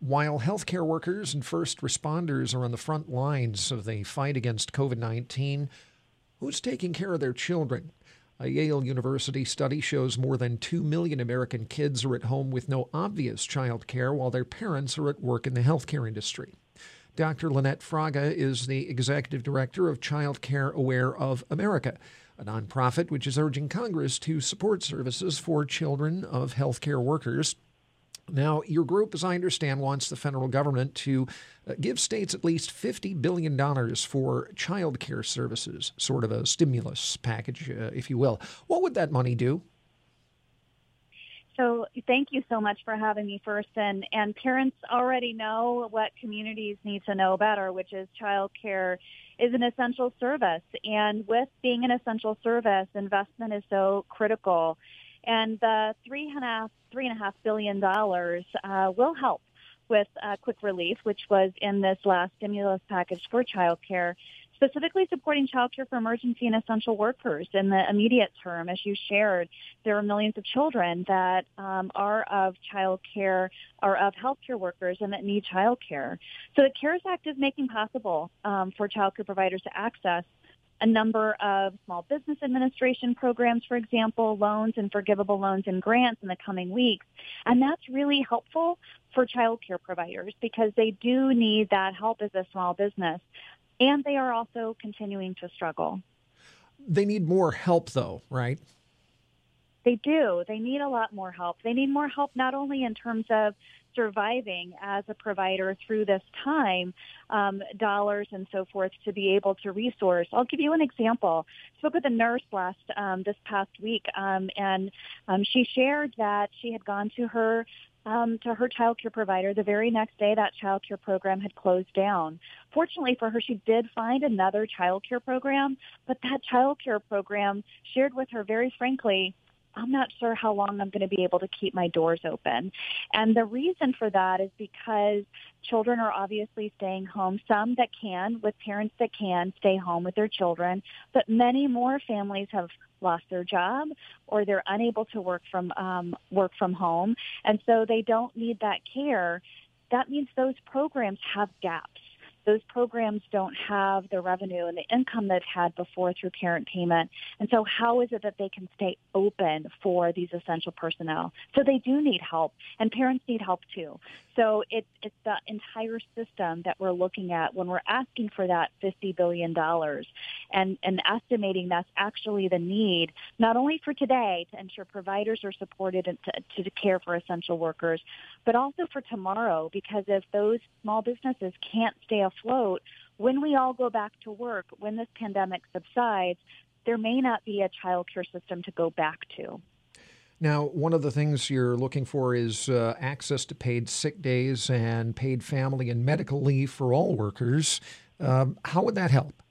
While healthcare workers and first responders are on the front lines of the fight against COVID 19, who's taking care of their children? A Yale University study shows more than 2 million American kids are at home with no obvious child care while their parents are at work in the healthcare industry. Dr. Lynette Fraga is the executive director of Child Care Aware of America, a nonprofit which is urging Congress to support services for children of healthcare workers now, your group, as I understand, wants the federal government to uh, give states at least $50 billion for child care services, sort of a stimulus package, uh, if you will. What would that money do? So thank you so much for having me first. And, and parents already know what communities need to know better, which is child care is an essential service. And with being an essential service, investment is so critical. And the three and a half, three and a half billion dollars uh, will help with uh, quick relief, which was in this last stimulus package for childcare, specifically supporting childcare for emergency and essential workers in the immediate term. As you shared, there are millions of children that um, are of childcare or of healthcare workers and that need childcare. So the CARES Act is making possible um, for childcare providers to access a number of small business administration programs, for example, loans and forgivable loans and grants in the coming weeks. And that's really helpful for child care providers because they do need that help as a small business. And they are also continuing to struggle. They need more help, though, right? They do. They need a lot more help. They need more help not only in terms of surviving as a provider through this time, um, dollars and so forth to be able to resource. I'll give you an example. I spoke with a nurse last um, this past week, um, and um, she shared that she had gone to her um, to her child care provider. The very next day, that child care program had closed down. Fortunately for her, she did find another child care program, but that child care program shared with her very frankly I'm not sure how long I'm going to be able to keep my doors open. And the reason for that is because children are obviously staying home. Some that can, with parents that can stay home with their children, but many more families have lost their job or they're unable to work from um, work from home, and so they don't need that care. That means those programs have gaps those programs don't have the revenue and the income they've had before through parent payment. And so how is it that they can stay open for these essential personnel? So they do need help and parents need help too. So it's, it's the entire system that we're looking at when we're asking for that $50 billion and, and estimating that's actually the need, not only for today to ensure providers are supported and to, to care for essential workers, but also for tomorrow because if those small businesses can't stay afloat, when we all go back to work, when this pandemic subsides, there may not be a child care system to go back to. Now, one of the things you're looking for is uh, access to paid sick days and paid family and medical leave for all workers. Um, how would that help?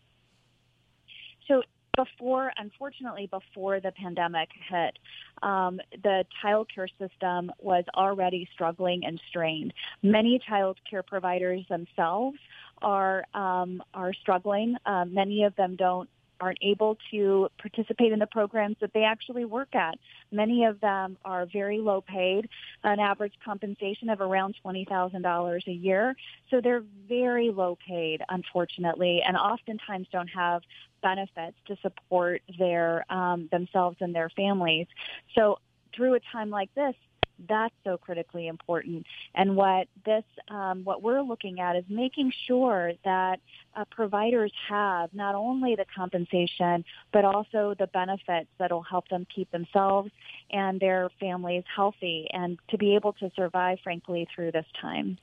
So, before, unfortunately, before the pandemic hit, um, the child care system was already struggling and strained. Many child care providers themselves are um, are struggling. Uh, many of them don't aren't able to participate in the programs that they actually work at. Many of them are very low paid, an average compensation of around $20,000 a year. So they're very low paid, unfortunately, and oftentimes don't have benefits to support their um, themselves and their families. So through a time like this, that's so critically important. And what this, um, what we're looking at is making sure that uh, providers have not only the compensation, but also the benefits that will help them keep themselves and their families healthy and to be able to survive, frankly, through this time.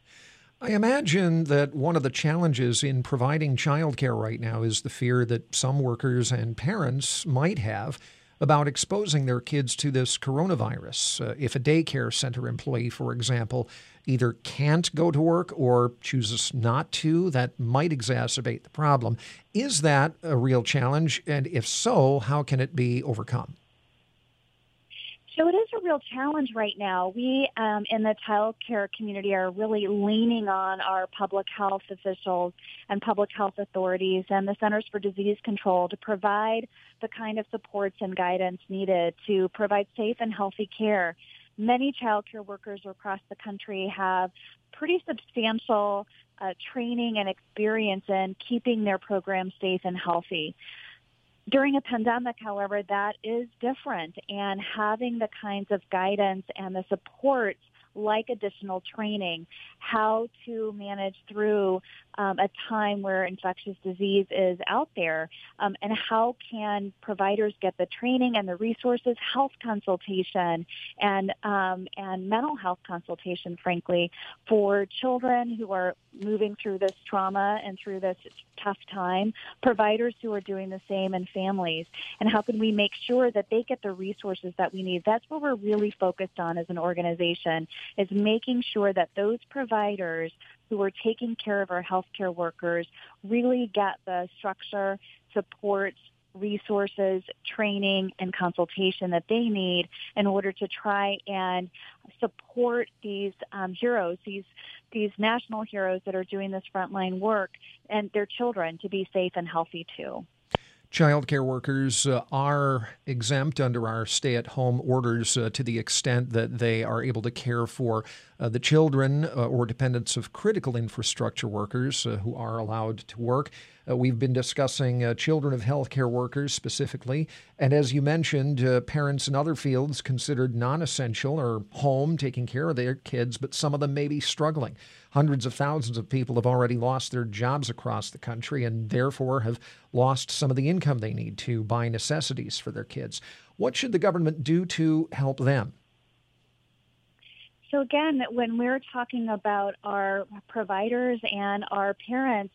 I imagine that one of the challenges in providing childcare right now is the fear that some workers and parents might have about exposing their kids to this coronavirus. Uh, if a daycare center employee, for example, either can't go to work or chooses not to, that might exacerbate the problem. Is that a real challenge? And if so, how can it be overcome? So it is real challenge right now. We um, in the child care community are really leaning on our public health officials and public health authorities and the Centers for Disease Control to provide the kind of supports and guidance needed to provide safe and healthy care many child care workers across the country have pretty substantial uh, training and experience in keeping their programs safe and healthy. During a pandemic, however, that is different, and having the kinds of guidance and the supports like additional training, how to manage through um, a time where infectious disease is out there, um, and how can providers get the training and the resources, health consultation, and um, and mental health consultation, frankly, for children who are moving through this trauma and through this tough time, providers who are doing the same, and families, and how can we make sure that they get the resources that we need? That's what we're really focused on as an organization is making sure that those providers who are taking care of our healthcare workers really get the structure, support, resources, training, and consultation that they need in order to try and support these um, heroes, these these national heroes that are doing this frontline work, and their children to be safe and healthy too. Child care workers uh, are exempt under our stay at home orders uh, to the extent that they are able to care for uh, the children uh, or dependents of critical infrastructure workers uh, who are allowed to work. Uh, we've been discussing uh, children of healthcare workers specifically. And as you mentioned, uh, parents in other fields considered non essential or home taking care of their kids, but some of them may be struggling. Hundreds of thousands of people have already lost their jobs across the country and therefore have lost some of the income they need to buy necessities for their kids. What should the government do to help them? So again, when we're talking about our providers and our parents,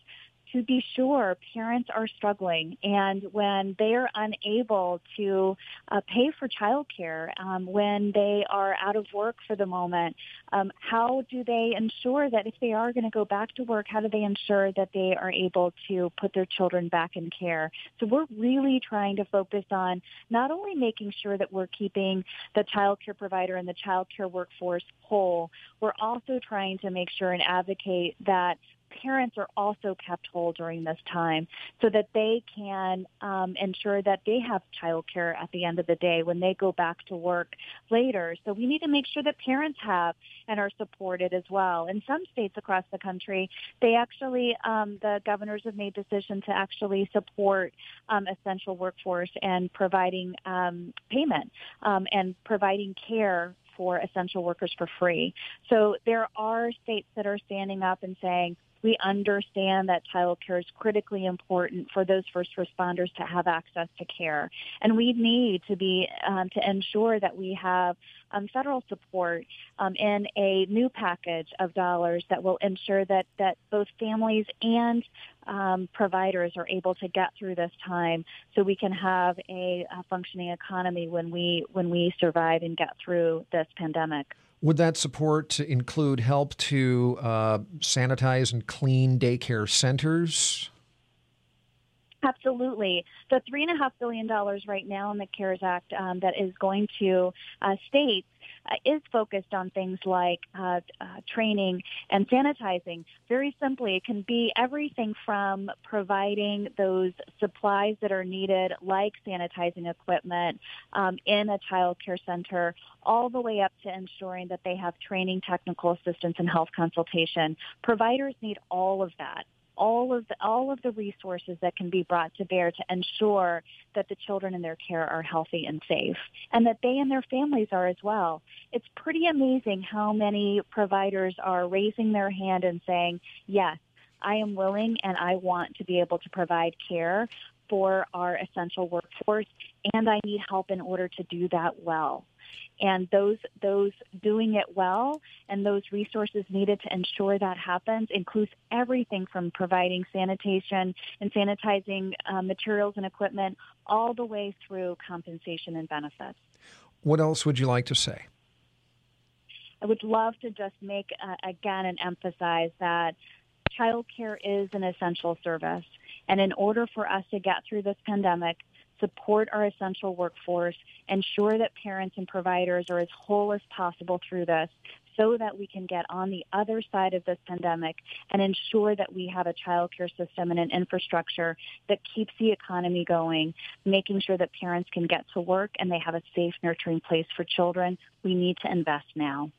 to be sure, parents are struggling, and when they are unable to uh, pay for childcare, um, when they are out of work for the moment, um, how do they ensure that if they are going to go back to work, how do they ensure that they are able to put their children back in care? So we're really trying to focus on not only making sure that we're keeping the child care provider and the child care workforce whole, we're also trying to make sure and advocate that parents are also kept whole during this time so that they can um, ensure that they have child care at the end of the day when they go back to work later. So we need to make sure that parents have and are supported as well. In some states across the country, they actually, um, the governors have made decisions to actually support um, essential workforce and providing um, payment um, and providing care for essential workers for free. So there are states that are standing up and saying, we understand that child care is critically important for those first responders to have access to care. And we need to be, um, to ensure that we have um, federal support um, in a new package of dollars that will ensure that, that both families and um, providers are able to get through this time so we can have a, a functioning economy when we, when we survive and get through this pandemic. Would that support include help to uh, sanitize and clean daycare centers? Absolutely. The $3.5 billion right now in the CARES Act um, that is going to uh, states uh, is focused on things like uh, uh, training and sanitizing. Very simply, it can be everything from providing those supplies that are needed, like sanitizing equipment um, in a child care center, all the way up to ensuring that they have training, technical assistance, and health consultation. Providers need all of that all of the, all of the resources that can be brought to bear to ensure that the children in their care are healthy and safe and that they and their families are as well. It's pretty amazing how many providers are raising their hand and saying, yes, I am willing and I want to be able to provide care for our essential workforce and I need help in order to do that well and those those doing it well and those resources needed to ensure that happens includes everything from providing sanitation and sanitizing uh, materials and equipment all the way through compensation and benefits. What else would you like to say? I would love to just make uh, again and emphasize that childcare is an essential service. And in order for us to get through this pandemic, support our essential workforce, ensure that parents and providers are as whole as possible through this so that we can get on the other side of this pandemic and ensure that we have a child care system and an infrastructure that keeps the economy going, making sure that parents can get to work and they have a safe, nurturing place for children. We need to invest now.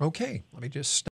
Okay, let me just